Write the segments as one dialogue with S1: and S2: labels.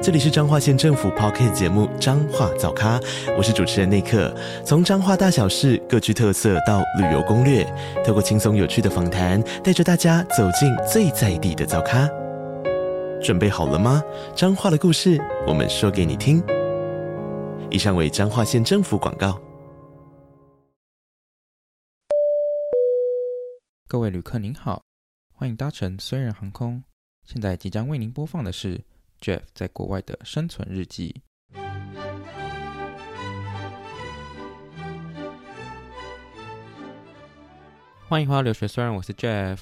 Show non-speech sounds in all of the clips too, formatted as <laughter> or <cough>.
S1: 这里是彰化县政府 Podcast 节目《彰化早咖》，我是主持人内克。从彰化大小事各具特色到旅游攻略，透过轻松有趣的访谈，带着大家走进最在地的早咖。准备好了吗？彰化的故事，我们说给你听。以上为彰化县政府广告。
S2: 各位旅客您好，欢迎搭乘虽然航空。现在即将为您播放的是。Jeff 在国外的生存日记。欢迎回到留学，虽然我是 Jeff，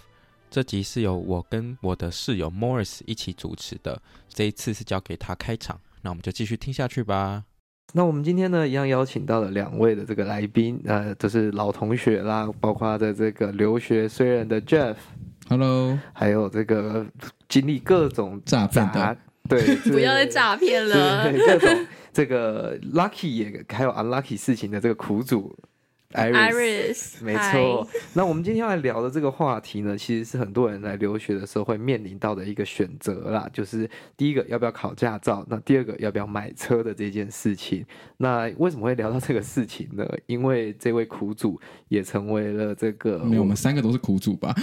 S2: 这集是由我跟我的室友 Morris 一起主持的，这一次是交给他开场，那我们就继续听下去吧。
S3: 那我们今天呢，一样邀请到了两位的这个来宾，呃，就是老同学啦，包括的这个留学虽然的 Jeff，Hello，还有这个经历各种
S4: 诈骗的。<laughs>
S3: 对，<laughs>
S5: 不要再诈骗了。
S3: 各种这个 lucky 也还有 unlucky 事情的这个苦主。Iris，没错。那我们今天要来聊的这个话题呢，其实是很多人来留学的时候会面临到的一个选择啦，就是第一个要不要考驾照，那第二个要不要买车的这件事情。那为什么会聊到这个事情呢？因为这位苦主也成为了这个，<laughs>
S4: 没有，我们三个都是苦主吧？<laughs>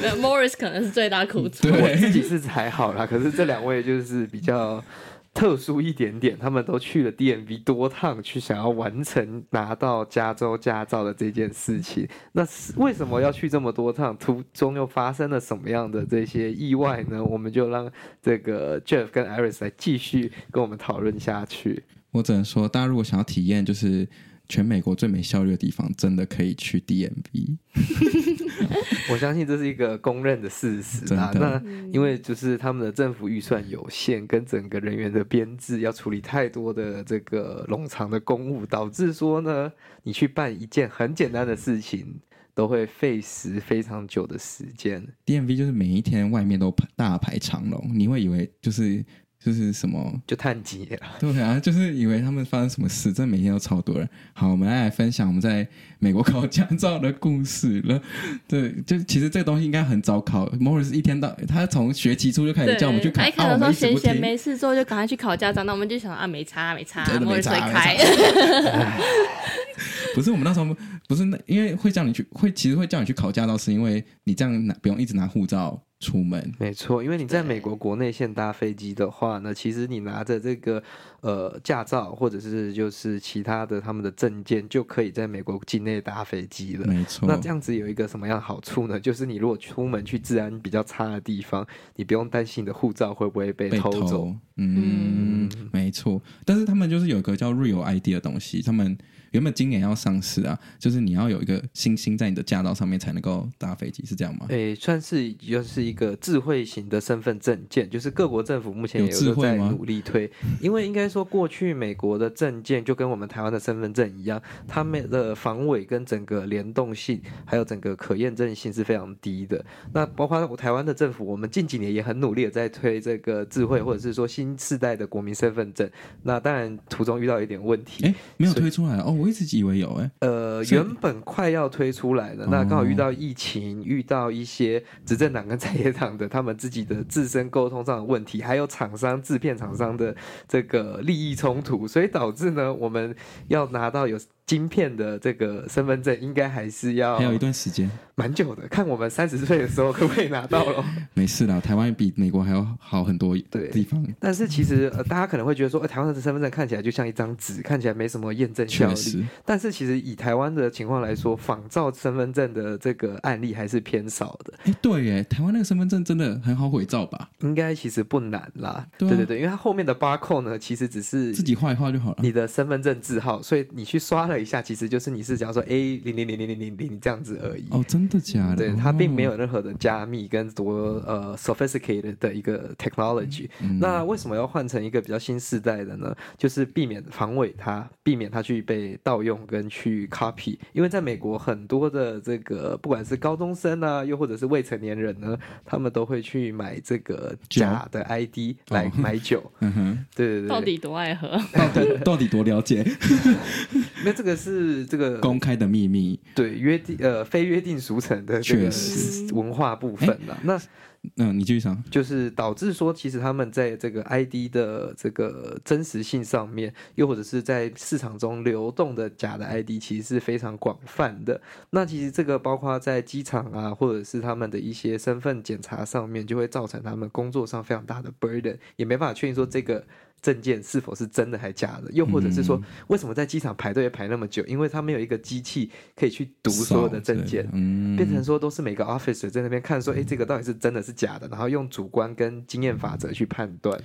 S5: 没有，Morris 可能是最大苦主，
S3: 我自己是还好啦，可是这两位就是比较。特殊一点点，他们都去了 DMV 多趟，去想要完成拿到加州驾照的这件事情。那为什么要去这么多趟？途中又发生了什么样的这些意外呢？我们就让这个 Jeff 跟 Iris 来继续跟我们讨论下去。
S4: 我只能说，大家如果想要体验，就是。全美国最没效率的地方，真的可以去 DMV。<laughs>
S3: 我相信这是一个公认的事实啊。那因为就是他们的政府预算有限，跟整个人员的编制要处理太多的这个冗长的公务，导致说呢，你去办一件很简单的事情，都会费时非常久的时间。
S4: DMV 就是每一天外面都大排长龙，你会以为就是。就是什么
S3: 就探机了，
S4: 对啊，就是以为他们发生什么事，真的每天都超多人。好，我们来，来分享我们在美国考驾照的故事了。<laughs> 对，就其实这个东西应该很早考。Morris 一天到他从学期初就开始叫我们去考，
S5: 开的时候闲闲没事做就赶快去考驾照，那我们就想啊，没差没差，
S4: 真的没差。
S5: 开。<laughs> <laughs> <laughs>
S4: 不是我们那时候不是那，因为会叫你去，会其实会叫你去考驾照，是因为你这样拿不用一直拿护照。出门
S3: 没错，因为你在美国国内线搭飞机的话呢，其实你拿着这个呃驾照或者是就是其他的他们的证件，就可以在美国境内搭飞机了。
S4: 没错，
S3: 那这样子有一个什么样的好处呢？就是你如果出门去治安比较差的地方，你不用担心你的护照会不会被偷走。偷
S4: 嗯，嗯没错。但是他们就是有一个叫 Real ID 的东西，他们。原本今年要上市啊，就是你要有一个星星在你的驾照上面才能够搭飞机，是这样吗？
S3: 诶，算是就是一个智慧型的身份证件，就是各国政府目前也有在努力推。因为应该说，过去美国的证件就跟我们台湾的身份证一样，他们的防伪跟整个联动性，还有整个可验证性是非常低的。那包括我台湾的政府，我们近几年也很努力的在推这个智慧或者是说新世代的国民身份证。那当然途中遇到一点问题，
S4: 诶，没有推出来哦。我一直以为有诶、欸，
S3: 呃，原本快要推出来了，那刚好遇到疫情，遇到一些执政党跟在野党的他们自己的自身沟通上的问题，还有厂商制片厂商的这个利益冲突，所以导致呢，我们要拿到有。芯片的这个身份证应该还是要
S4: 还有一段时间，
S3: 蛮久的。看我们三十岁的时候可不可以拿到了？<laughs>
S4: 没事啦，台湾比美国还要好很多地方。
S3: 但是其实呃，大家可能会觉得说，呃，台湾的身份证看起来就像一张纸，看起来没什么验证效力。确实。但是其实以台湾的情况来说，仿造身份证的这个案例还是偏少的。
S4: 哎，对耶，台湾那个身份证真的很好伪造吧？
S3: 应该其实不难啦。对啊，对对对，因为它后面的 barcode 呢，其实只是
S4: 自己画一画就好了。
S3: 你的身份证字号，所以你去刷了。一下，其实就是你是假如说 A 零零零零零零零这样子而已。
S4: 哦，真的假的？
S3: 对，它并没有任何的加密跟多呃 sophisticated 的一个 technology。嗯、那为什么要换成一个比较新世代的呢？就是避免防伪它，避免它去被盗用跟去 copy。因为在美国，很多的这个不管是高中生啊，又或者是未成年人呢，他们都会去买这个假的 ID 来买酒。嗯哼，对对对，
S5: 到底多爱喝？
S4: 到底到底多了解？
S3: 那这个是这个
S4: 公开的秘密，
S3: 对约定呃非约定俗成的这个文化部分了。那
S4: 嗯，你继续讲，
S3: 就是导致说，其实他们在这个 ID 的这个真实性上面，又或者是在市场中流动的假的 ID，其实是非常广泛的。那其实这个包括在机场啊，或者是他们的一些身份检查上面，就会造成他们工作上非常大的 burden，也没办法确定说这个。证件是否是真的还假的？又或者是说，为什么在机场排队排那么久？因为他没有一个机器可以去读所有的证件，嗯，变成说都是每个 officer 在那边看说，哎，这个到底是真的是假的？然后用主观跟经验法则去判断。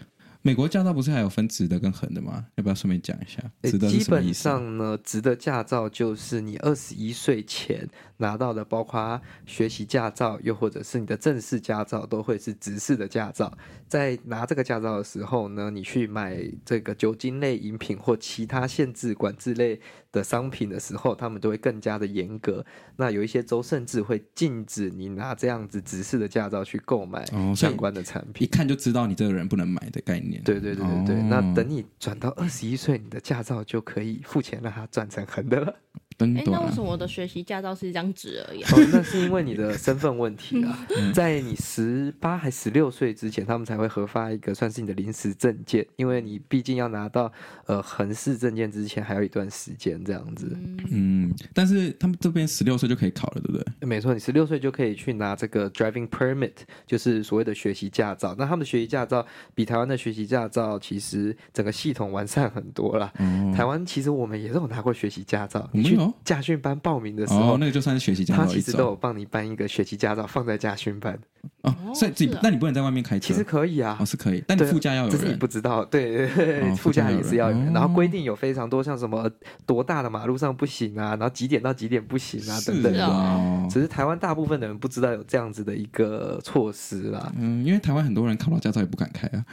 S4: 美国驾照不是还有分直的跟横的吗？要不要顺便讲一下？直的？
S3: 基本上呢，直的驾照就是你二十一岁前拿到的，包括学习驾照，又或者是你的正式驾照，都会是直式的驾照。在拿这个驾照的时候呢，你去买这个酒精类饮品或其他限制管制类的商品的时候，他们都会更加的严格。那有一些州甚至会禁止你拿这样子直式的驾照去购买相关的产品，
S4: 一看就知道你这个人不能买的概念。
S3: 对对对对对，哦、那等你转到二十一岁，你的驾照就可以付钱让它转成横的了。
S5: 哎，那为什么我的学习驾照是一张纸而已？
S3: 哦，那是因为你的身份问题啊。<laughs> 在你十八还十六岁之前，他们才会核发一个算是你的临时证件，因为你毕竟要拿到呃横式证件之前还有一段时间这样子。
S4: 嗯，但是他们这边十六岁就可以考了，对不对？
S3: 没错，你十六岁就可以去拿这个 driving permit，就是所谓的学习驾照。那他们的学习驾照比台湾的学习驾照其实整个系统完善很多了。嗯，台湾其实我们也是有拿过学习驾照，你去。驾训班报名的时候，
S4: 哦，那个就算是学习驾照，
S3: 他其实都有帮你办一个学习驾照，放在驾训班。
S4: 哦，所以自己，那你不能在外面开车？
S3: 其实可以啊，
S4: 哦是可以，但你副驾要有人。
S3: 这是你不知道，对对，<laughs> 副驾也是要有人。然后规定有非常多，像什么多大的马路上不行啊，然后几点到几点不行啊，等等的。只是台湾大部分的人不知道有这样子的一个措施啦。
S4: 嗯，因为台湾很多人考到驾照也不敢开啊。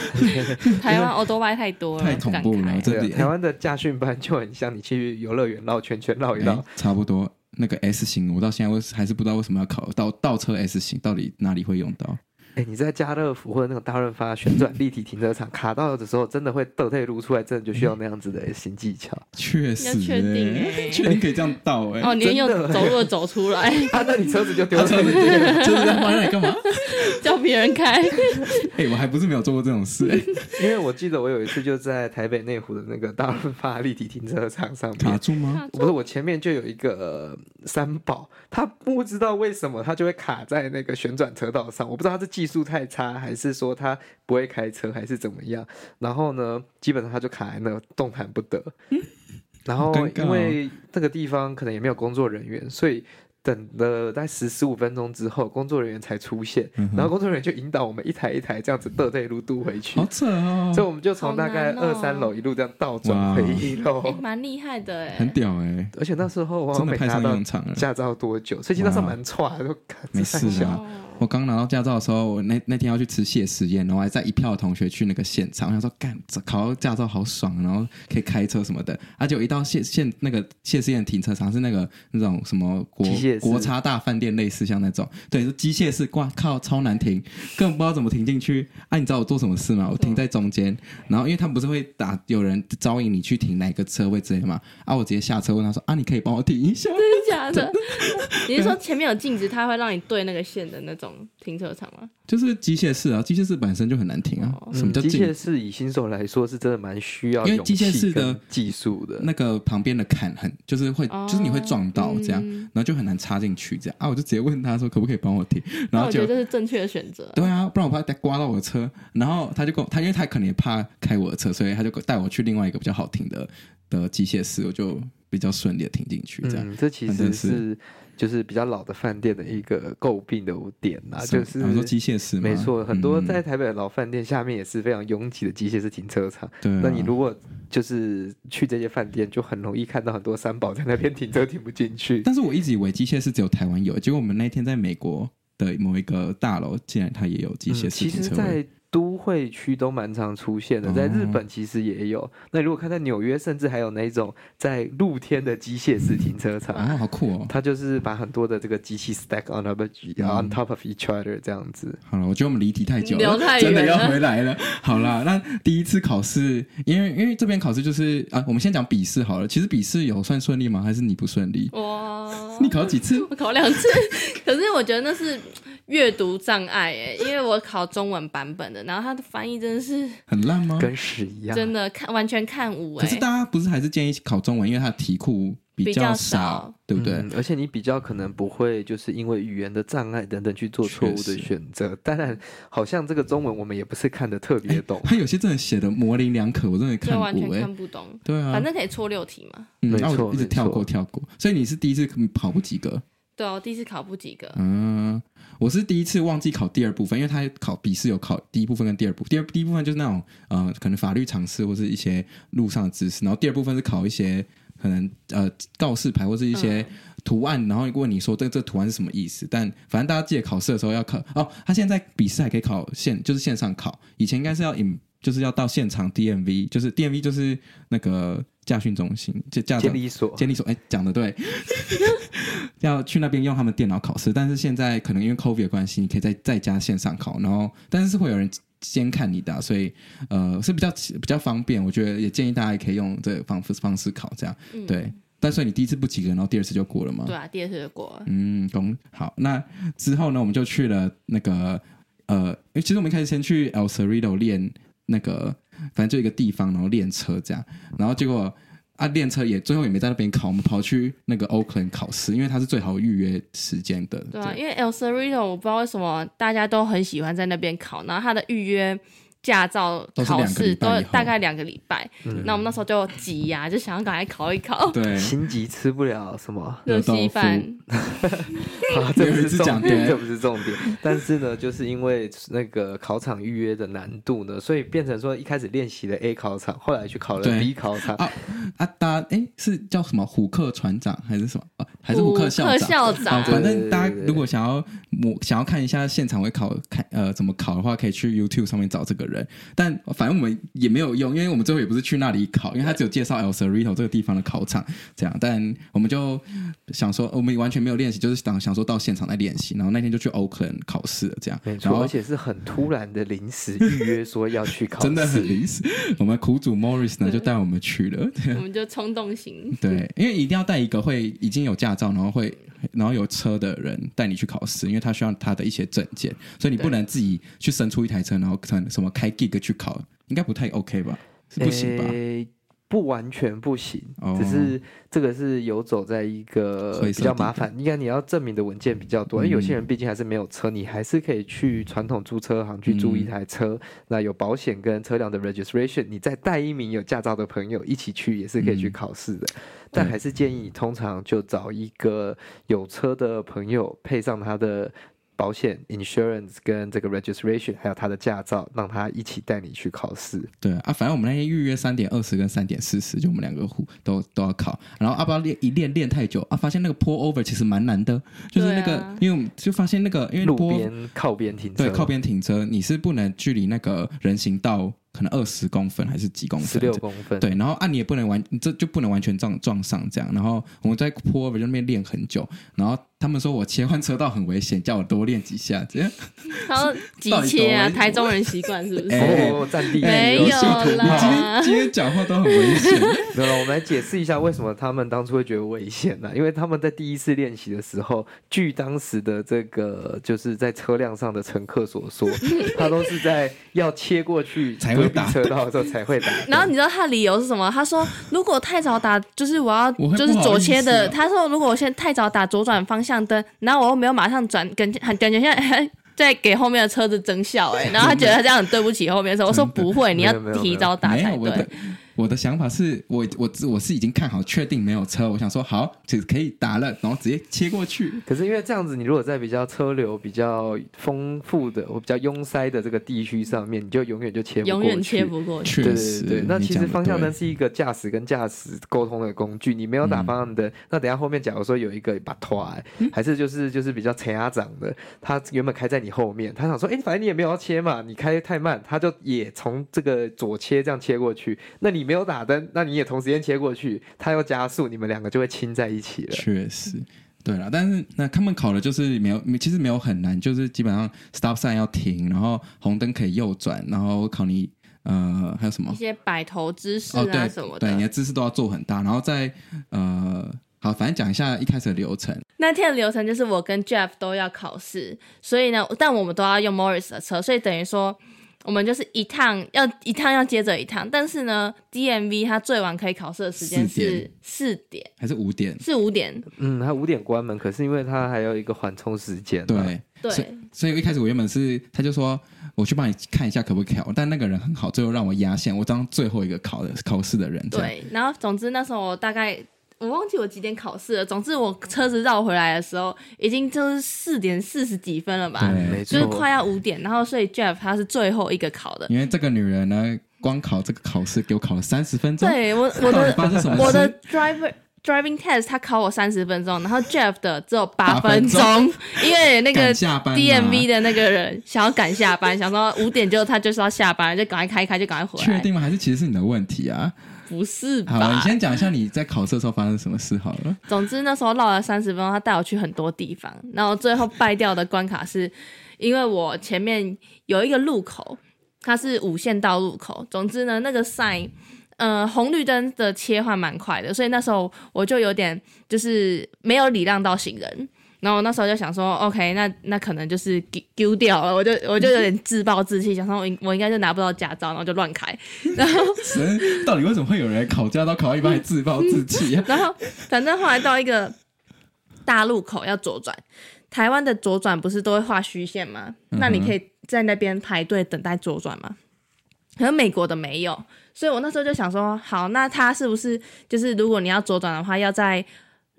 S4: <laughs>
S5: 台湾 <laughs> 欧兜拜太多了，
S4: 太恐怖了。这里
S3: 台湾的驾训班就很像你去游乐园绕圈圈绕一绕，
S4: 差不多。那个 S 型，我到现在为还是不知道为什么要考倒倒车 S 型，到底哪里会用到？
S3: 哎，你在家乐福或者那种大润发旋转立体停车场卡到的时候，真的会倒退撸出来，真的就需要那样子的新技巧。
S4: 确实，
S5: 确定哎，
S4: 确定可以这样倒哎。
S5: 哦，你又走路走出来，
S3: 啊，那你车子就丢车子，<laughs>
S4: 车子在放那里干嘛？<laughs>
S5: 叫别人开。<laughs>
S4: 哎，我还不是没有做过这种事哎，
S3: 因为我记得我有一次就在台北内湖的那个大润发立体停车场上面
S4: 卡住吗？
S3: 不是，我前面就有一个三宝，他不知道为什么他就会卡在那个旋转车道上，我不知道他是技术太差。还是说他不会开车，还是怎么样？然后呢，基本上他就卡在那，动弹不得。<laughs> 然后因为那个地方可能也没有工作人员，所以等了大概十十五分钟之后，工作人员才出现。然后工作人员就引导我们一台一台这样子倒退路渡回去。
S4: 好扯哦！
S3: 所以我们就从大概二三楼一路这样倒转回一楼，
S5: 蛮厉害的哎，
S4: 很屌哎！
S3: 而且那时候我没拿到驾照多久，所以其实那时候蛮差的，都
S4: 没事啊。我刚拿到驾照的时候，我那那天要去吃谢师宴，然后还在一票的同学去那个现场，我想说干，考到驾照好爽，然后可以开车什么的。而且我一到谢谢那个谢师宴停车场是那个那种什么国国差大饭店类似像那种，对，是机械式，挂靠，超难停，根本不知道怎么停进去。啊，你知道我做什么事吗？我停在中间，然后因为他们不是会打有人招引你去停哪个车位之类的嘛？啊，我直接下车问他说啊，你可以帮我停一下？真的
S5: 假的？<laughs> 你是说前面有镜子，他会让你对那个线的那种？停车场吗？
S4: 就是机械式啊，机械式本身就很难停啊。
S3: 哦、什么叫机械式？以新手来说，是真的蛮需要，
S4: 因为机械式的
S3: 技术的，
S4: 那个旁边的坎很，就是会，哦、就是你会撞到这样，嗯、然后就很难插进去这样啊。我就直接问他说，可不可以帮我停？然后
S5: 我觉得这是正确的选择。
S4: 对啊，不然我怕他刮到我的车。然后他就跟我他，因为他可能也怕开我的车，所以他就带我去另外一个比较好停的的机械式，我就。比较顺利的停进去。这样，
S3: 嗯，这其实是。就是比较老的饭店的一个诟病的点呐，就是
S4: 比如说机械式，
S3: 没错，很多在台北的老饭店下面也是非常拥挤的机械式停车场。对，那你如果就是去这些饭店，就很容易看到很多三宝在那边停车停不进去。
S4: 但是我一直以为机械式只有台湾有，结果我们那天在美国的某一个大楼，竟然它也有机械式停车位。
S3: 都会区都蛮常出现的，在日本其实也有。哦、那如果看在纽约，甚至还有那种在露天的机械式停车场，
S4: 啊、哦，好酷哦！
S3: 它就是把很多的这个机器 stack on top of、嗯、on top of each other 这样子。
S4: 好了，我觉得我们离题太久了，了真的要回来了。好啦，那第一次考试，因为因为这边考试就是啊，我们先讲笔试好了。其实笔试有算顺利吗？还是你不顺利？哇，你考几次？<laughs>
S5: 我考两次，可是我觉得那是。阅读障碍哎，因为我考中文版本的，然后他的翻译真的是
S4: 很烂吗？
S3: 跟屎一样，
S5: 真的看完全看无哎。
S4: 可是大家不是还是建议考中文，因为它的题库比较少，较少对不对、嗯？
S3: 而且你比较可能不会就是因为语言的障碍等等去做错误的选择。当然，好像这个中文我们也不是看的特别懂，
S4: 它有些真的写的模棱两可，我真的看不
S5: 完全看不懂。
S4: 对啊，
S5: 反正可以错六题嘛。
S4: 嗯、没错，一直跳过跳过。所以你是第一次跑不及格。
S5: 对哦，第一次考不及格。
S4: 嗯，我是第一次忘记考第二部分，因为他考笔试有考第一部分跟第二部。第二第一部分就是那种呃，可能法律常识或是一些路上的知识，然后第二部分是考一些可能呃告示牌或是一些图案，嗯、然后问你说这这图案是什么意思。但反正大家记得考试的时候要考哦。他现在笔试还可以考线，就是线上考，以前应该是要引，就是要到现场 DMV，就是 DMV 就是那个。驾训中心，就驾照监
S3: 理所，
S4: 监理所，哎，讲的对，要去那边用他们电脑考试，但是现在可能因为 COVID 的关系，你可以在在家线上考，然后但是是会有人监看你的，所以呃是比较比较方便，我觉得也建议大家也可以用这个方方式考，这样、嗯、对。但是你第一次不及格，然后第二次就过了吗？
S5: 对啊，第二次就过了。
S4: 嗯，懂。好，那之后呢，我们就去了那个呃，其实我们一开始先去 El Cerrito 练那个。反正就一个地方，然后练车这样，然后结果啊练车也最后也没在那边考，我们跑去那个 Oakland 考试，因为它是最好预约时间的。
S5: 对啊，因为 El Cerrito 我不知道为什么大家都很喜欢在那边考，然后它的预约。驾照考试都大概两个礼拜，那我们那时候就急呀，<laughs> 就想要赶快考一考。
S4: 对，
S3: 心急吃不了什么
S5: 热稀饭。
S3: 这不是重点，这不是重点。但是呢，就是因为那个考场预约的难度呢，所以变成说一开始练习了 A 考场，后来去考了 B 考场。啊
S4: 啊，大家哎，是叫什么虎克船长还是什么？啊还是虎克校长？反正大家如果想要我想要看一下现场会考看呃怎么考的话，可以去 YouTube 上面找这个人。但反正我们也没有用，因为我们最后也不是去那里考，因为他只有介绍 El Cerrito 这个地方的考场这样。但我们就想说，我们完全没有练习，就是想想说到现场来练习。然后那天就去 Oakland 考试了，这样。
S3: 没错，而且是很突然的临时预约说要去考试，
S4: 真的很临时。我们苦主 Morris 呢就带我们去了，
S5: 我们就冲动型。
S4: 对，因为一定要带一个会已经有驾照，然后会。然后有车的人带你去考试，因为他需要他的一些证件，所以你不能自己去生出一台车，然后什么开 gig 去考，应该不太 OK 吧？是不行吧？
S3: 不完全不行，只是这个是游走在一个比较麻烦，应该你要证明的文件比较多。因为有些人毕竟还是没有车，你还是可以去传统租车行去租一台车，那有保险跟车辆的 registration，你再带一名有驾照的朋友一起去，也是可以去考试的。但还是建议通常就找一个有车的朋友，配上他的。保险 insurance 跟这个 registration 还有他的驾照，让他一起带你去考试。
S4: 对啊，反正我们那天预约三点二十跟三点四十，就我们两个户都都要考。然后阿巴练一练练太久啊，发现那个 pull over 其实蛮难的，就是那个，啊、因为我们就发现那个因为
S3: 路边靠边停车，
S4: 对，靠边停车，你是不能距离那个人行道。可能二十公分还是几公分？
S3: 十六公分。
S4: 对，然后啊，你也不能完，这就不能完全撞撞上这样。然后我们在 pull over 那边练很久，然后他们说我切换车道很危险，叫我多练几下这样。
S5: 然后急 <laughs> 切啊，台中人习惯是不是？
S3: 哦，战地没
S5: 有啦。
S4: 今天讲话都很危险。<laughs>
S3: 没有，我们来解释一下为什么他们当初会觉得危险呢？因为他们在第一次练习的时候，据当时的这个就是在车辆上的乘客所说，<laughs> 他都是在要切过去才会。打车道的时候才会打，
S5: 然后你知道他理由是什么？他说如果太早打，就是我要就是左切的。他说如果我现在太早打左转方向灯，然后我又没有马上转，感感觉像在 <laughs> 在给后面的车子增效哎，然后他觉得他这样很对不起后面的车。我说不会，你要提早打才对。
S4: 我的想法是我我我是已经看好确定没有车，我想说好，其实可以打了，然后直接切过去。
S3: 可是因为这样子，你如果在比较车流比较丰富的或比较拥塞的这个地区上面，你就永远就切不过去，
S5: 永远切不过去。
S3: 对对对，那其实方向灯是一个驾驶跟驾驶沟通的工具，你没有打方向灯，嗯、那等下后面假如说有一个把拖，还是就是就是比较前压掌的，他原本开在你后面，他想说，哎，反正你也没有要切嘛，你开太慢，他就也从这个左切这样切过去，那你没有打灯，那你也同时间切过去，他又加速，你们两个就会亲在一起了。
S4: 确实，对了，但是那他们考的就是没有，其实没有很难，就是基本上 stop sign 要停，然后红灯可以右转，然后考你呃还有什么
S5: 一些摆头姿势啊、哦、
S4: 对
S5: 什么的，
S4: 对，你的姿势都要做很大，然后再呃好，反正讲一下一开始的流程。
S5: 那天的流程就是我跟 Jeff 都要考试，所以呢，但我们都要用 Morris 的车，所以等于说。我们就是一趟要一趟要接着一趟，但是呢，DMV 它最晚可以考试的时间是四点，点
S4: 还是五点？
S5: 是五点。
S3: 嗯，它五点关门，可是因为它还有一个缓冲时间。
S4: 对
S5: 对，
S4: 所以，所以一开始我原本是他就说我去帮你看一下可不可以考，但那个人很好，最后让我压线，我当最后一个考的考试的人。
S5: 对，然后总之那时候我大概。我忘记我几点考试了。总之，我车子绕回来的时候，已经就是四点四十几分了吧？
S3: 没错，
S5: 就是快要五点。然后，所以 Jeff 他是最后一个考的。
S4: 因为这个女人呢，光考这个考试给我考了三十分钟。
S5: 对我，我的我的 driver driving test 他考我三十分钟，然后 Jeff 的只有八分钟，<laughs> 因为那个 DMV 的那个人想要赶下班，想说五点就他就是要下班，就赶快开一开，就赶快回来。
S4: 确定吗？还是其实是你的问题啊？
S5: 不是吧？
S4: 好，你先讲一下你在考试的时候发生什么事好了。
S5: 总之那时候绕了三十分钟，他带我去很多地方，然后最后败掉的关卡是，因为我前面有一个路口，它是五线道路口。总之呢，那个 sign，呃，红绿灯的切换蛮快的，所以那时候我就有点就是没有礼让到行人。然后我那时候就想说，OK，那那可能就是丢丢掉了，我就我就有点自暴自弃，想说我我应该就拿不到驾照，然后就乱开。<laughs> 然后，
S4: 到底为什么会有人考驾照考到一半还自暴自弃啊？<laughs>
S5: 然后，反正后来到一个大路口要左转，台湾的左转不是都会画虚线吗？那你可以在那边排队等待左转吗？可是美国的没有，所以我那时候就想说，好，那他是不是就是如果你要左转的话，要在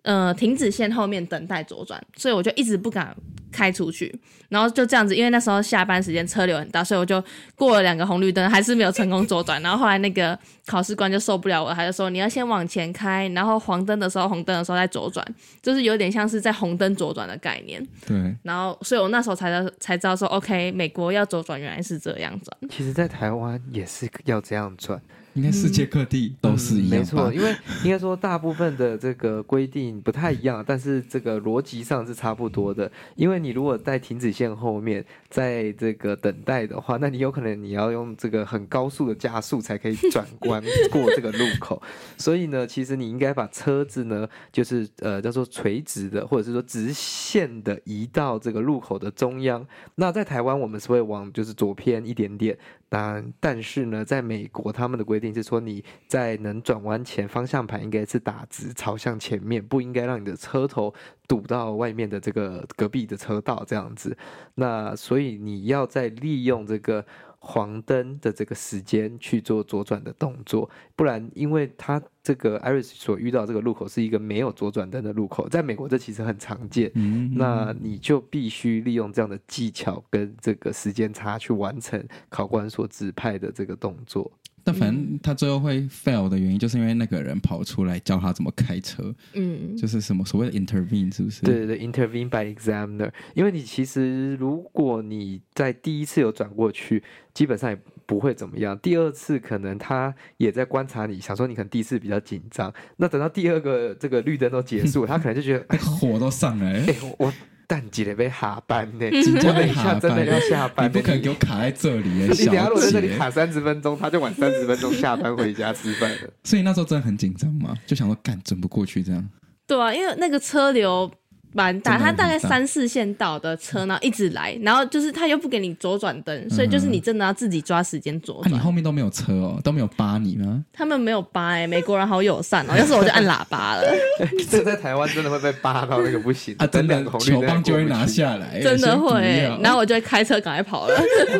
S5: 呃，停止线后面等待左转，所以我就一直不敢开出去，然后就这样子，因为那时候下班时间车流很大，所以我就过了两个红绿灯，还是没有成功左转。然后后来那个考试官就受不了我，他就说你要先往前开，然后黄灯的时候、红灯的时候再左转，就是有点像是在红灯左转的概念。
S4: 对。
S5: 然后，所以我那时候才知道才知道说，OK，美国要左转原来是这样转。
S3: 其实，在台湾也是要这样转。
S4: 应该世界各地都是一样，没错，
S3: 因为应该说大部分的这个规定不太一样，但是这个逻辑上是差不多的。因为你如果在停止线后面，在这个等待的话，那你有可能你要用这个很高速的加速才可以转弯过这个路口。<laughs> 所以呢，其实你应该把车子呢，就是呃叫做垂直的，或者是说直线的移到这个路口的中央。那在台湾，我们是会往就是左偏一点点。但但是呢，在美国，他们的规定是说，你在能转弯前，方向盘应该是打直朝向前面，不应该让你的车头堵到外面的这个隔壁的车道这样子。那所以你要在利用这个。黄灯的这个时间去做左转的动作，不然，因为它这个 Iris 所遇到这个路口是一个没有左转灯的路口，在美国这其实很常见。嗯，那你就必须利用这样的技巧跟这个时间差去完成考官所指派的这个动作。
S4: 但反正他最后会 fail 的原因，就是因为那个人跑出来教他怎么开车。嗯，就是什么所谓的 intervene，是不是？
S3: 对对对，intervene by examiner。因为你其实如果你在第一次有转过去，基本上也不会怎么样。第二次可能他也在观察你，想说你可能第一次比较紧张。那等到第二个这个绿灯都结束，<laughs> 他可能就觉得、哎、<laughs>
S4: 火都上来。哎，
S3: 我。淡季了，被下班呢，<laughs> 我等一下真的要下班，
S4: 你不可能给我卡在这里。<laughs> 你等
S3: 下如果在这里卡三十分钟，他就晚三十分钟下班回家吃饭了。
S4: 所以那时候真的很紧张嘛，就想说干整不过去这样。
S5: 对啊，因为那个车流蛮大，它大概三四线道的车，然后一直来，然后就是他又不给你左转灯，所以就是你真的要自己抓时间左转。
S4: 你后面都没有车哦，都没有扒你吗？
S5: 他们没有扒哎，美国人好友善哦，<laughs> 要是我就按喇叭了。<laughs>
S3: 这在台湾真的会被扒到那个不行
S4: 啊！真的，球棒就会拿下来，
S5: 真的会。然后我就会开车赶快跑了。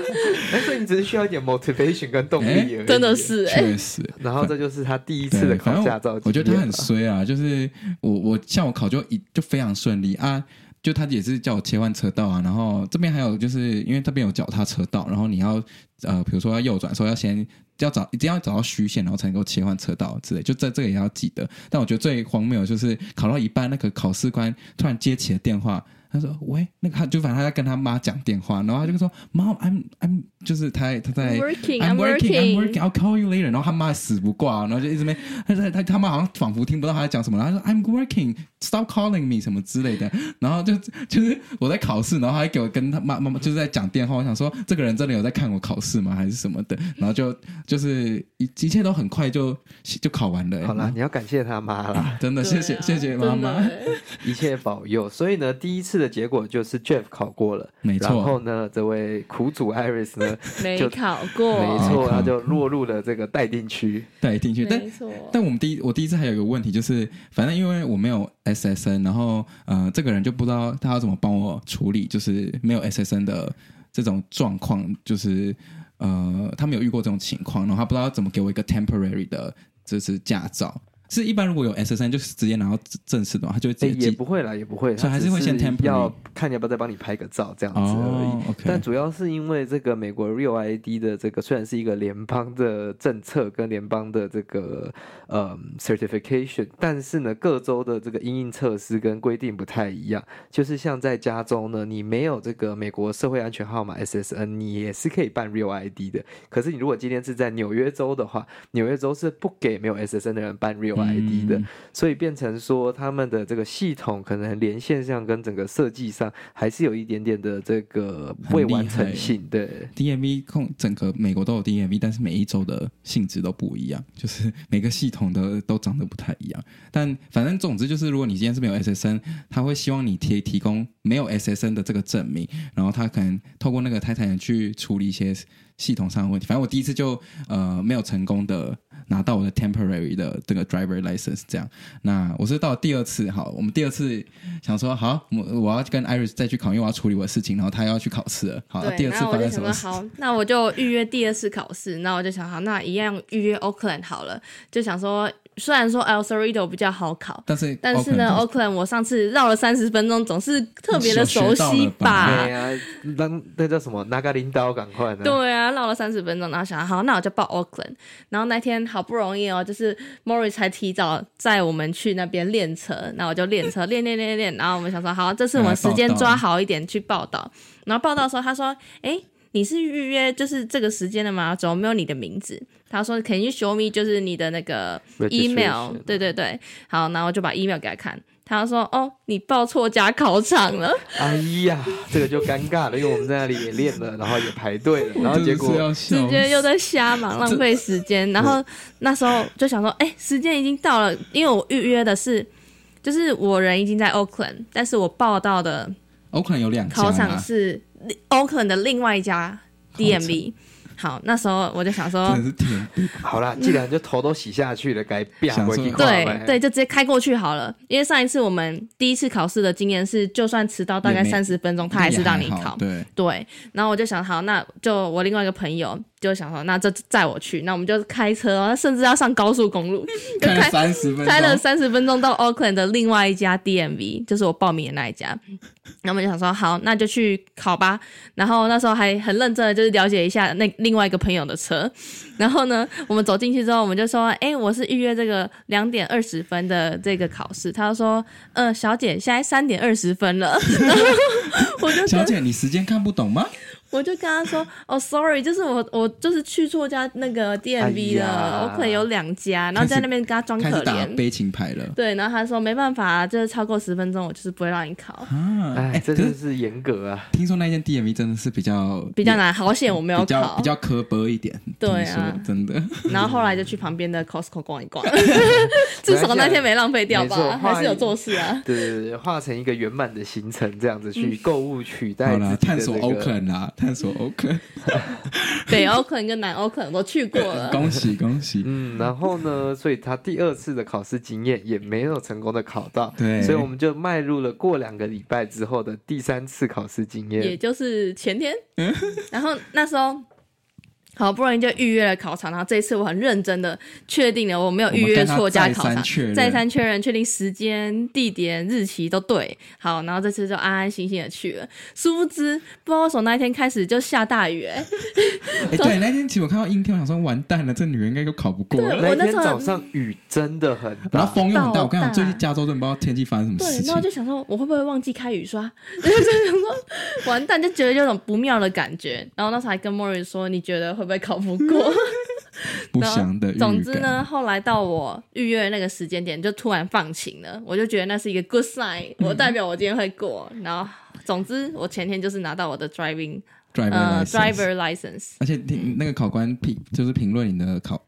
S5: <laughs>
S3: 但是你只是需要一点 motivation 跟动力而已，
S5: 真的是哎，
S4: 确实。
S3: 然后这就是他第一次的考驾照，
S4: 我觉得他很衰啊，就是我我像我考就一就非常顺利啊。就他也是叫我切换车道啊，然后这边还有就是因为这边有脚踏车道，然后你要呃，比如说要右转，说要先要找一定要找到虚线，然后才能够切换车道之类，就这这个也要记得。但我觉得最荒谬就是考到一半，那个考试官突然接起了电话。他说：“喂，那个他就反正他在跟他妈讲电话，然后他就说：‘Mom, I'm I'm 就是他他在
S5: working,
S4: I'm working, I'm working, I'll call you later。’然后他妈死不挂，然后就一直没他他他他妈好像仿佛听不到他在讲什么，然后他说：‘I'm working, stop calling me’ 什么之类的。然后就就是我在考试，然后他还给我跟他妈妈妈就是在讲电话。我想说，这个人真的有在看我考试吗？还是什么的？然后就就是一一切都很快就就考完了。
S3: 好了，你要感谢他妈了，
S4: 啊，<laughs> 真的谢谢谢谢妈妈，
S3: 一切保佑。所以呢，第一次。”的结果就是 Jeff 考过了，
S4: 没错。
S3: 然后呢，这位苦主 Iris 呢，<laughs>
S5: 没考过，
S3: 没错，他就落入了这个待定区，
S4: 待定区。但但我们第一，我第一次还有一个问题，就是反正因为我没有 SSN，然后呃，这个人就不知道他要怎么帮我处理，就是没有 SSN 的这种状况，就是呃，他没有遇过这种情况，然后他不知道怎么给我一个 temporary 的，就是驾照。是一般如果有 S S N 就是直接拿到正式的话，他就会直接、欸、
S3: 也不会啦，也不会，
S4: 所以还是会先 temporary
S3: 要看你要不要再帮你拍个照这样子而已。
S4: Oh, okay.
S3: 但主要是因为这个美国 Real I D 的这个虽然是一个联邦的政策跟联邦的这个呃 certification，但是呢各州的这个因应测试跟规定不太一样。就是像在加州呢，你没有这个美国社会安全号码 S S N，你也是可以办 Real I D 的。可是你如果今天是在纽约州的话，纽约州是不给没有 S S N 的人办 Real ID 的，所以变成说他们的这个系统可能连线上跟整个设计上还是有一点点的这个未完成性。对
S4: ，DMV 控整个美国都有 DMV，但是每一周的性质都不一样，就是每个系统的都长得不太一样。但反正总之就是，如果你今天是没有 SSN，他会希望你提提供没有 SSN 的这个证明，然后他可能透过那个泰坦人去处理一些。系统上的问题，反正我第一次就呃没有成功的拿到我的 temporary 的这个 driver license，这样。那我是到了第二次，好，我们第二次想说好，我我要跟 Iris 再去考，因为我要处理我的事情，然后他要去考试了。好，第二次发生什么
S5: 事？好，那我就预约第二次考试。那我就想好，那一样预约 Oakland 好了，就想说。虽然说 El Cerrito 比较好考，
S4: 但是
S5: 但是呢，Oakland 我上次绕了三十分钟，总是特别的熟悉吧？
S3: 对啊，那那叫什么？拿个领导赶快的。
S5: 对啊，绕了三十分钟，然后想好，那我就报 Oakland。然后那天好不容易哦，就是 Morris 才提早载我们去那边练车，那我就练车 <laughs> 练练练练。然后我们想说，好，这次我们时间抓好一点去报道。然后报道的时候，他说：“哎。”你是预约就是这个时间的吗？怎么没有你的名字？他说：“Can you show me？就是你的那个 email。”对对对，好，然后就把 email 给他看。他说：“哦，你报错家考场了。<laughs> ”
S3: 哎呀，这个就尴尬了，因为我们在那里也练了，然后也排队了，然后结果
S5: 直接又在瞎忙，浪费时间。然后那时候就想说：“哎，时间已经到了，因为我预约的是，就是我人已经在 Oakland，但是我报到的
S4: Oakland 有两
S5: 考场是。” Oakland 的另外一家 DMV，好，那时候我就想说，
S3: 好了，既然就头都洗下去了，该变回去。
S5: 对对，就直接开过去好了。因为上一次我们第一次考试的经验是，就算迟到大概三十分钟，他还是让你考。
S4: 对
S5: 对，然后我就想，好，那就我另外一个朋友。就想说，那这载我去，那我们就开车哦，甚至要上高速公路，<laughs> 就开
S4: 三十分钟，
S5: 开了三十分钟到 Oakland 的另外一家 DMV，就是我报名的那一家。那我们就想说，好，那就去考吧。然后那时候还很认真的，就是了解一下那另外一个朋友的车。然后呢，我们走进去之后，我们就说，哎、欸，我是预约这个两点二十分的这个考试。他就说，嗯、呃，小姐，现在三点二十分了。<laughs> 我就
S4: 小姐，你时间看不懂吗？
S5: 我就跟他说：“哦，sorry，就是我我就是去错家那个 DMV 了，哎、我可能有两家，然后在那边跟他装可怜，
S4: 打悲情牌了。
S5: 对，然后他说没办法，就是超过十分钟，我就是不会让你考。
S3: 啊，哎，真的是严格啊！
S4: 听说那间 DMV 真的是比较
S5: 比较难，好险我没有考，
S4: 比较比较磕巴一点。
S5: 对啊，
S4: 真的。
S5: 然后后来就去旁边的 Costco 逛一逛，<laughs> 至少那天没浪费掉吧，还是有做事啊。
S3: 对对对，化成一个圆满的行程，这样子去购物取代、这个。
S4: 好了，探索欧肯啦，探索欧肯。<laughs>
S5: 北欧肯跟南欧肯我去过了，
S4: 恭喜恭喜。
S3: 嗯，然后呢，所以他第二次的考试经验也没有成功的考到，
S4: 对，
S3: 所以我们就迈入了过两个礼拜之后的第三次考试经验，
S5: 也就是前天。<laughs> 然后那时候。好不容易就预约了考场，然后这一次我很认真的确定了我没有预约错家考场，再三确认，确定时间、地点、日期都对。好，然后这次就安安心心的去了。殊不知，不知道从那一天开始就下大雨。<laughs> 哎、
S4: 欸，对，那天其实我看到阴天，我想说完蛋了，这女人应该都考不过了。
S3: 那天早上雨真的很大，
S4: 然后风又很大。我跟你讲，最近加州真的不知道天气发生什么事情。
S5: 对，然后就想说，我会不会忘记开雨刷？<laughs> 就想说完蛋，就觉得有种不妙的感觉。然后那时候还跟莫瑞说，你觉得会？会不会考不过？<laughs>
S4: 不祥的。
S5: 总之呢，后来到我预约的那个时间点，就突然放晴了，我就觉得那是一个 good sign，我代表我今天会过。嗯、然后，总之我前天就是拿到我的 driving。
S4: Driver license，uh,
S5: driver license
S4: 而且听那个考官评就是评论你的考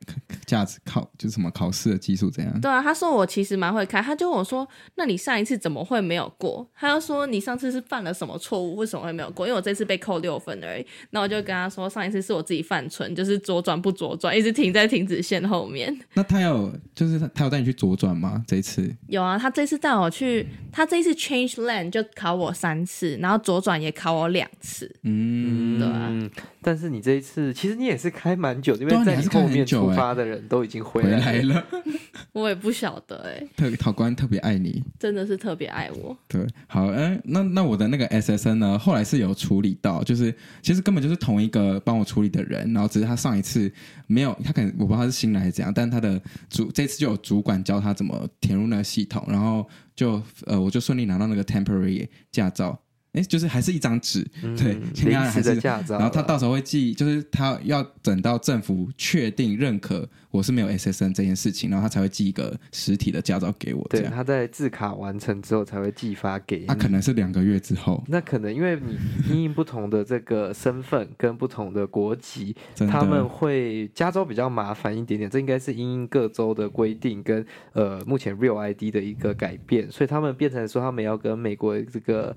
S4: 驾驶考就是什么考试的技术怎样？
S5: 对啊，他说我其实蛮会开，他就问我说：“那你上一次怎么会没有过？”他就说：“你上次是犯了什么错误？为什么会没有过？”因为我这次被扣六分而已。那我就跟他说：“上一次是我自己犯蠢，就是左转不左转，一直停在停止线后面。”
S4: 那他有就是他他有带你去左转吗？这一次
S5: 有啊，他这次带我去，他这一次 change lane 就考我三次，然后左转也考我两次。
S4: 嗯。
S5: 嗯，对啊，
S3: 但是你这一次其实你也是开蛮久，因为在你后面出发的人都已经回来了。
S4: 回来了 <laughs>
S5: 我也不晓得哎、欸，
S4: 特考官特别爱你，
S5: 真的是特别爱我。
S4: 对，好，嗯、呃，那那我的那个 SSN 呢，后来是有处理到，就是其实根本就是同一个帮我处理的人，然后只是他上一次没有，他可能我不知道他是新来还是怎样，但他的主这次就有主管教他怎么填入那个系统，然后就呃我就顺利拿到那个 temporary 驾照。哎，就是还是一张纸，嗯、对，
S3: 临时的驾照，
S4: 然后他到时候会寄，就是他要等到政府确定认可。我是没有 SSN 这件事情，然后他才会寄一个实体的驾照给我。
S3: 对，他在制卡完成之后才会寄发给你。
S4: 那、啊、可能是两个月之后。
S3: 那可能因为你因应不同的这个身份跟不同的国籍，他们会加州比较麻烦一点点。这应该是因应各州的规定跟呃目前 Real ID 的一个改变，所以他们变成说他们要跟美国这个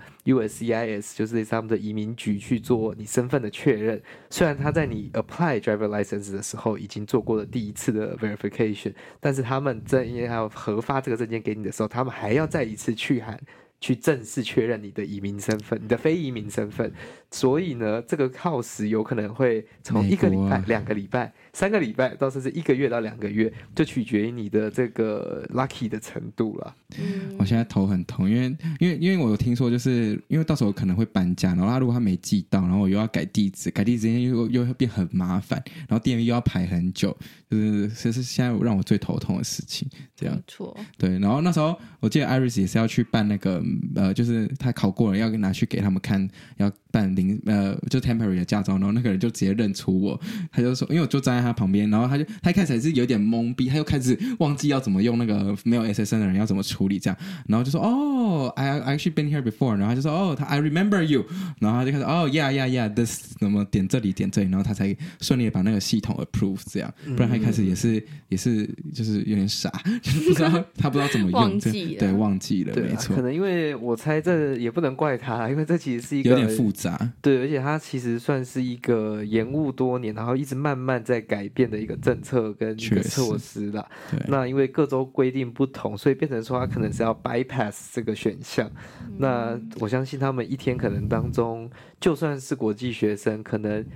S3: D I S 就是他们的移民局去做你身份的确认。虽然他在你 apply driver license 的时候已经做过了第一次。的 verification，但是他们在因为要核发这个证件给你的时候，他们还要再一次去函，去正式确认你的移民身份，你的非移民身份。所以呢，这个耗时有可能会从一个礼拜、两个礼拜。三个礼拜到甚至一个月到两个月，就取决于你的这个 lucky 的程度了。
S5: 嗯，
S4: 我现在头很痛，因为因为因为我有听说，就是因为到时候可能会搬家，然后他如果他没寄到，然后我又要改地址，改地址又又会变很麻烦，然后 DMV 又要排很久，就是这是现在让我最头痛的事情。这样，
S5: 没错。
S4: 对，然后那时候我记得 Iris 也是要去办那个呃，就是他考过了要拿去给他们看，要办临呃就 temporary 的驾照，然后那个人就直接认出我，他就说，因为我就站在他旁边，然后他就他一开始还是有点懵逼，他又开始忘记要怎么用那个没有 SSN 的人要怎么处理这样，然后就说哦，I I actually been here before，然后他就说哦，他 I remember you，然后他就开始哦，yeah yeah yeah，this 怎么点这里点这里，然后他才顺利的把那个系统 approve 这样，不然他一开始也是也是就是有点傻，就是不知道他不知道怎么用，
S5: 忘记，
S4: 对，忘记了，
S3: 对
S4: 没错，
S3: 可能因为我猜这也不能怪他，因为这其实是一个
S4: 有点复杂，
S3: 对，而且它其实算是一个延误多年，然后一直慢慢在改变的。一个政策跟一个措施啦，那因为各州规定不同，所以变成说它可能是要 bypass 这个选项。嗯、那我相信他们一天可能当中，就算是国际学生，可能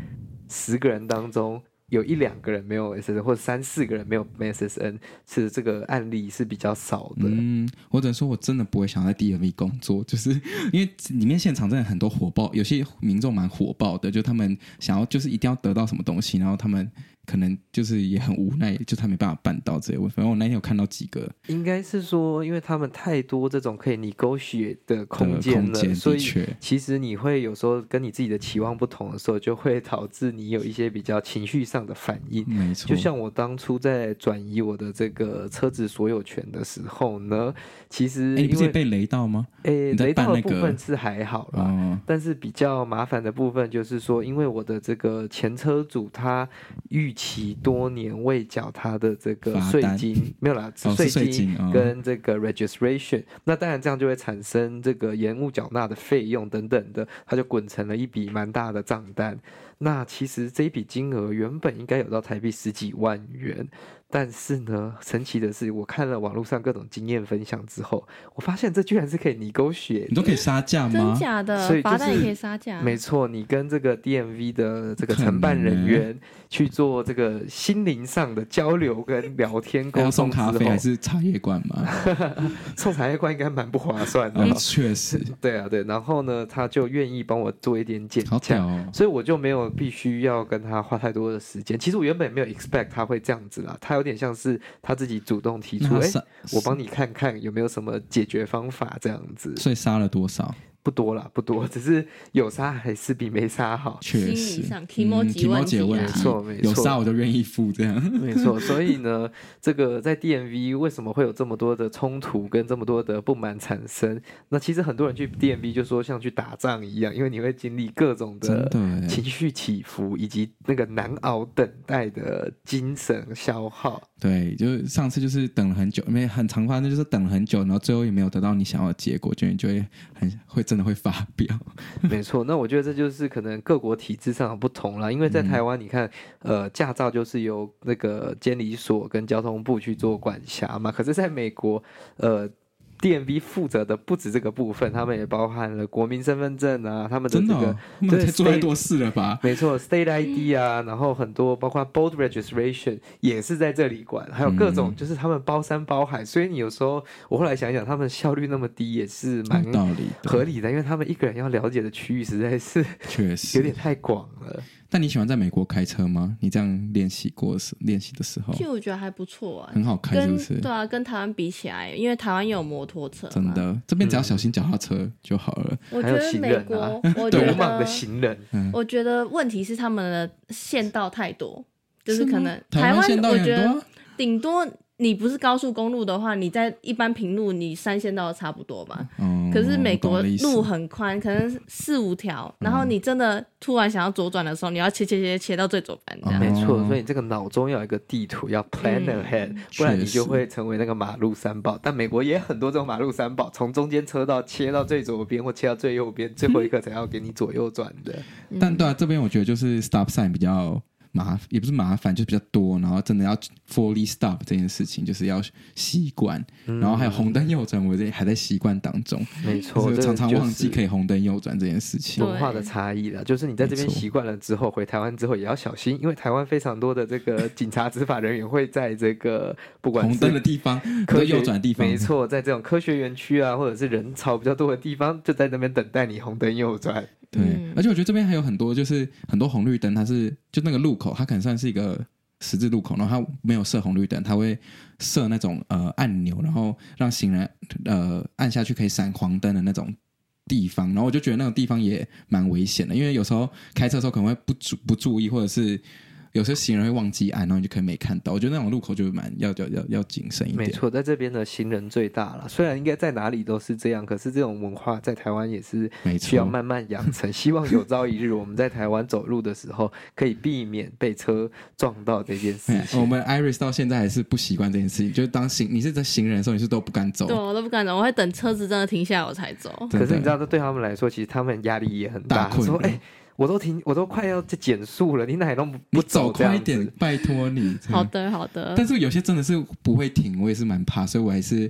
S3: 十个人当中。有一两个人没有 SSN，或者三四个人没有 SSN，是这个案例是比较少的。
S4: 嗯，或者说我真的不会想在 DMV 工作，就是因为里面现场真的很多火爆，有些民众蛮火爆的，就他们想要就是一定要得到什么东西，然后他们可能就是也很无奈，就他没办法办到这些。反正我那天有看到几个，
S3: 应该是说，因为他们太多这种可以 negotiate 的空间了，间所以其实你会有时候跟你自己的期望不同的时候，就会导致你有一些比较情绪上的反应。
S4: 没错，
S3: 就像我当初在转移我的这个车子所有权的时候呢，其实因为
S4: 你不是被雷到吗？
S3: 诶，雷到的部分是还好啦，哦、但是比较麻烦的部分就是说，因为我的这个前车主他逾期多年未缴他的这个税金没有啦，税金跟这个 registration，、哦、那当然这样就会产生这个延误缴纳的费用等等的，他就滚成了一笔蛮大的账单。那其实这一笔金额原本应该有到台币十几万元。但是呢，神奇的是，我看了网络上各种经验分享之后，我发现这居然是可以 negotiate，
S4: 你都可以杀价吗？
S5: 真假的？
S3: 所以就是
S5: 罚单也可以杀价。
S3: 没错，你跟这个 DMV 的这个承办人员去做这个心灵上的交流跟聊天 <laughs> 沟通，要
S4: 送咖啡还是茶叶罐吗？<laughs>
S3: 送茶叶罐应该蛮不划算的。
S4: 嗯，确实。
S3: 对啊，对。然后呢，他就愿意帮我做一点减价，
S4: 哦，
S3: 所以我就没有必须要跟他花太多的时间。其实我原本也没有 expect 他会这样子啦，他有点像是他自己主动提出，哎，我帮你看看有没有什么解决方法这样子。
S4: 所以杀了多少？
S3: 不多了，不多，只是有杀还是比没杀好。
S4: 确实，
S5: 心理上提莫姐问题，
S3: 没错，没错，
S4: 有杀我就愿意付这样。<laughs>
S3: 没错，所以呢，这个在 DMV 为什么会有这么多的冲突跟这么多的不满产生？那其实很多人去 DMV 就说像去打仗一样，因为你会经历各种的情绪起伏，以及那个难熬等待的精神消耗。
S4: 对，就是上次就是等了很久，因为很长发生，就是等了很久，然后最后也没有得到你想要的结果，就你就会很会真的会发飙。<laughs>
S3: 没错，那我觉得这就是可能各国体制上的不同了。因为在台湾，你看，呃，驾照就是由那个监理所跟交通部去做管辖嘛，可是在美国，呃。DMV 负责的不止这个部分，他们也包含了国民身份证啊，他们的这个，
S4: 哦、对，做太多事了吧？<laughs>
S3: 没错，State ID 啊，然后很多包括 Boat Registration 也是在这里管，还有各种就是他们包山包海，所以你有时候我后来想一想，他们效率那么低也是
S4: 蛮
S3: 合理的，因为他们一个人要了解的区域实在是确实 <laughs> 有点太广了。
S4: 但你喜欢在美国开车吗？你这样练习过时练习的时候，
S5: 其实我觉得还不错啊，
S4: 很好开，是不是？
S5: 对啊，跟台湾比起来，因为台湾有摩托车，
S4: 真的，这边只要小心脚踏车就好了。
S5: 我觉得美国，<laughs> 我觉得的行人，我觉得问题是他们的县道太多，就是可能台湾我觉得顶多。你不是高速公路的话，你在一般平路，你三线道差不多吧？嗯、可是美国路很宽，可能四五条，然后你真的突然想要左转的时候，你要切切切切到最左边这样。
S3: 没错，所以你这个脑中要有一个地图，要 plan ahead，、嗯、不然你就会成为那个马路三宝。但美国也很多这种马路三宝，从中间车道切到最左边或切到最右边，最后一个才要给你左右转的。
S4: 嗯、但对啊，这边我觉得就是 stop sign 比较。麻也不是麻烦，就是比较多，然后真的要 fully stop 这件事情，就是要习惯。嗯、然后还有红灯右转，我这还在习惯当中。
S3: 没错，
S4: 常常忘记可以红灯右转这件事情。
S3: 文化的差异了，就是你在这边习惯了之后，回台湾之后也要小心，因为台湾非常多的这个警察执法人员会在这个不管
S4: 红灯的地方、可右转地方，
S3: 没错，在这种科学园区啊，或者是人潮比较多的地方，就在那边等待你红灯右转。
S4: 对，嗯、而且我觉得这边还有很多，就是很多红绿灯，它是就那个路口，它可能算是一个十字路口，然后它没有设红绿灯，它会设那种呃按钮，然后让行人呃按下去可以闪黄灯的那种地方，然后我就觉得那种地方也蛮危险的，因为有时候开车的时候可能会不注不注意，或者是。有些行人会忘记按，然后你就可以没看到。我觉得那种路口就蛮要要要要谨慎一点。
S3: 没错，在这边的行人最大了。虽然应该在哪里都是这样，可是这种文化在台湾也是需要慢慢养成。希望有朝一日我们在台湾走路的时候，可以避免被车撞到这件事情。
S4: 我们 Iris 到现在还是不习惯这件事情，就是当行你是在行人的时候，你是都不敢走。
S5: 对，我都不敢走，我会等车子真的停下来我才走。
S3: 可是你知道，这对他们来说，其实他们压力也很大。大困说，哎。我都停，我都快要减速了，你哪都不不走，
S4: 走快一点，拜托你。<laughs>
S5: 好的，好的。
S4: 但是有些真的是不会停，我也是蛮怕，所以我还是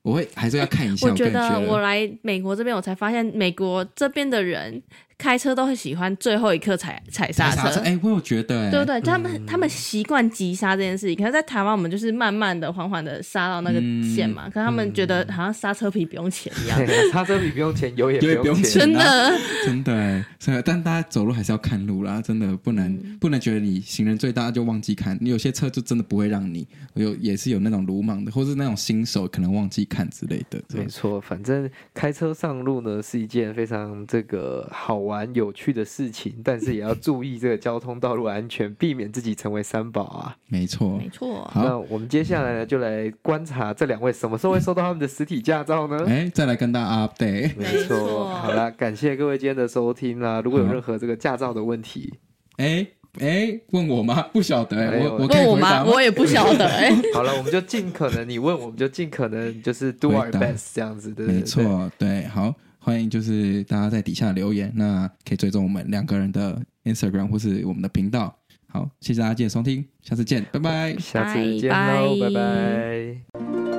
S4: 我会还是要看一下。
S5: 我觉得我来美国这边，我才发现美国这边的人开车都会喜欢最后一刻踩踩刹车。
S4: 哎、欸，我有觉得、欸，
S5: 对不对？他们他们习惯急刹这件事情，可是在台湾我们就是慢慢的、缓缓的刹到那个线嘛。嗯、可是他们觉得好像刹车皮不用钱一样，<laughs>
S3: 刹车皮不用钱，油也不用钱，
S5: 真的
S4: 真的。所以，但大家走路还是要看路啦，真的不能、嗯、不能觉得你行人最大就忘记看。你有些车就真的不会让你有，也是有那种鲁莽的，或是那种新手可能忘记看之类的。
S3: 没错，反正开车上路呢是一件非常这个好玩有趣的事情，但是也要注意这个交通道路安全，避免自己成为三宝啊。
S4: 没
S5: 错，没
S3: 错。那我们接下来呢就来观察这两位什么时候会收到他们的实体驾照呢？
S4: 哎，再来跟大家 update。
S3: 没错。好了，感谢各位今天的收听啦。如果有任何这个驾照的问题，
S4: 哎。哎，问我吗？不晓得，哎，我我
S5: 问我吗？我也不晓得，哎。<laughs>
S3: 好了，我们就尽可能，你问我们就尽可能，就是 do our best 这样子的。
S4: 没错，对，好，欢迎就是大家在底下留言，那可以追踪我们两个人的 Instagram 或是我们的频道。好，谢谢大家今天收听，下次见，拜拜，
S3: 下次见喽，拜拜。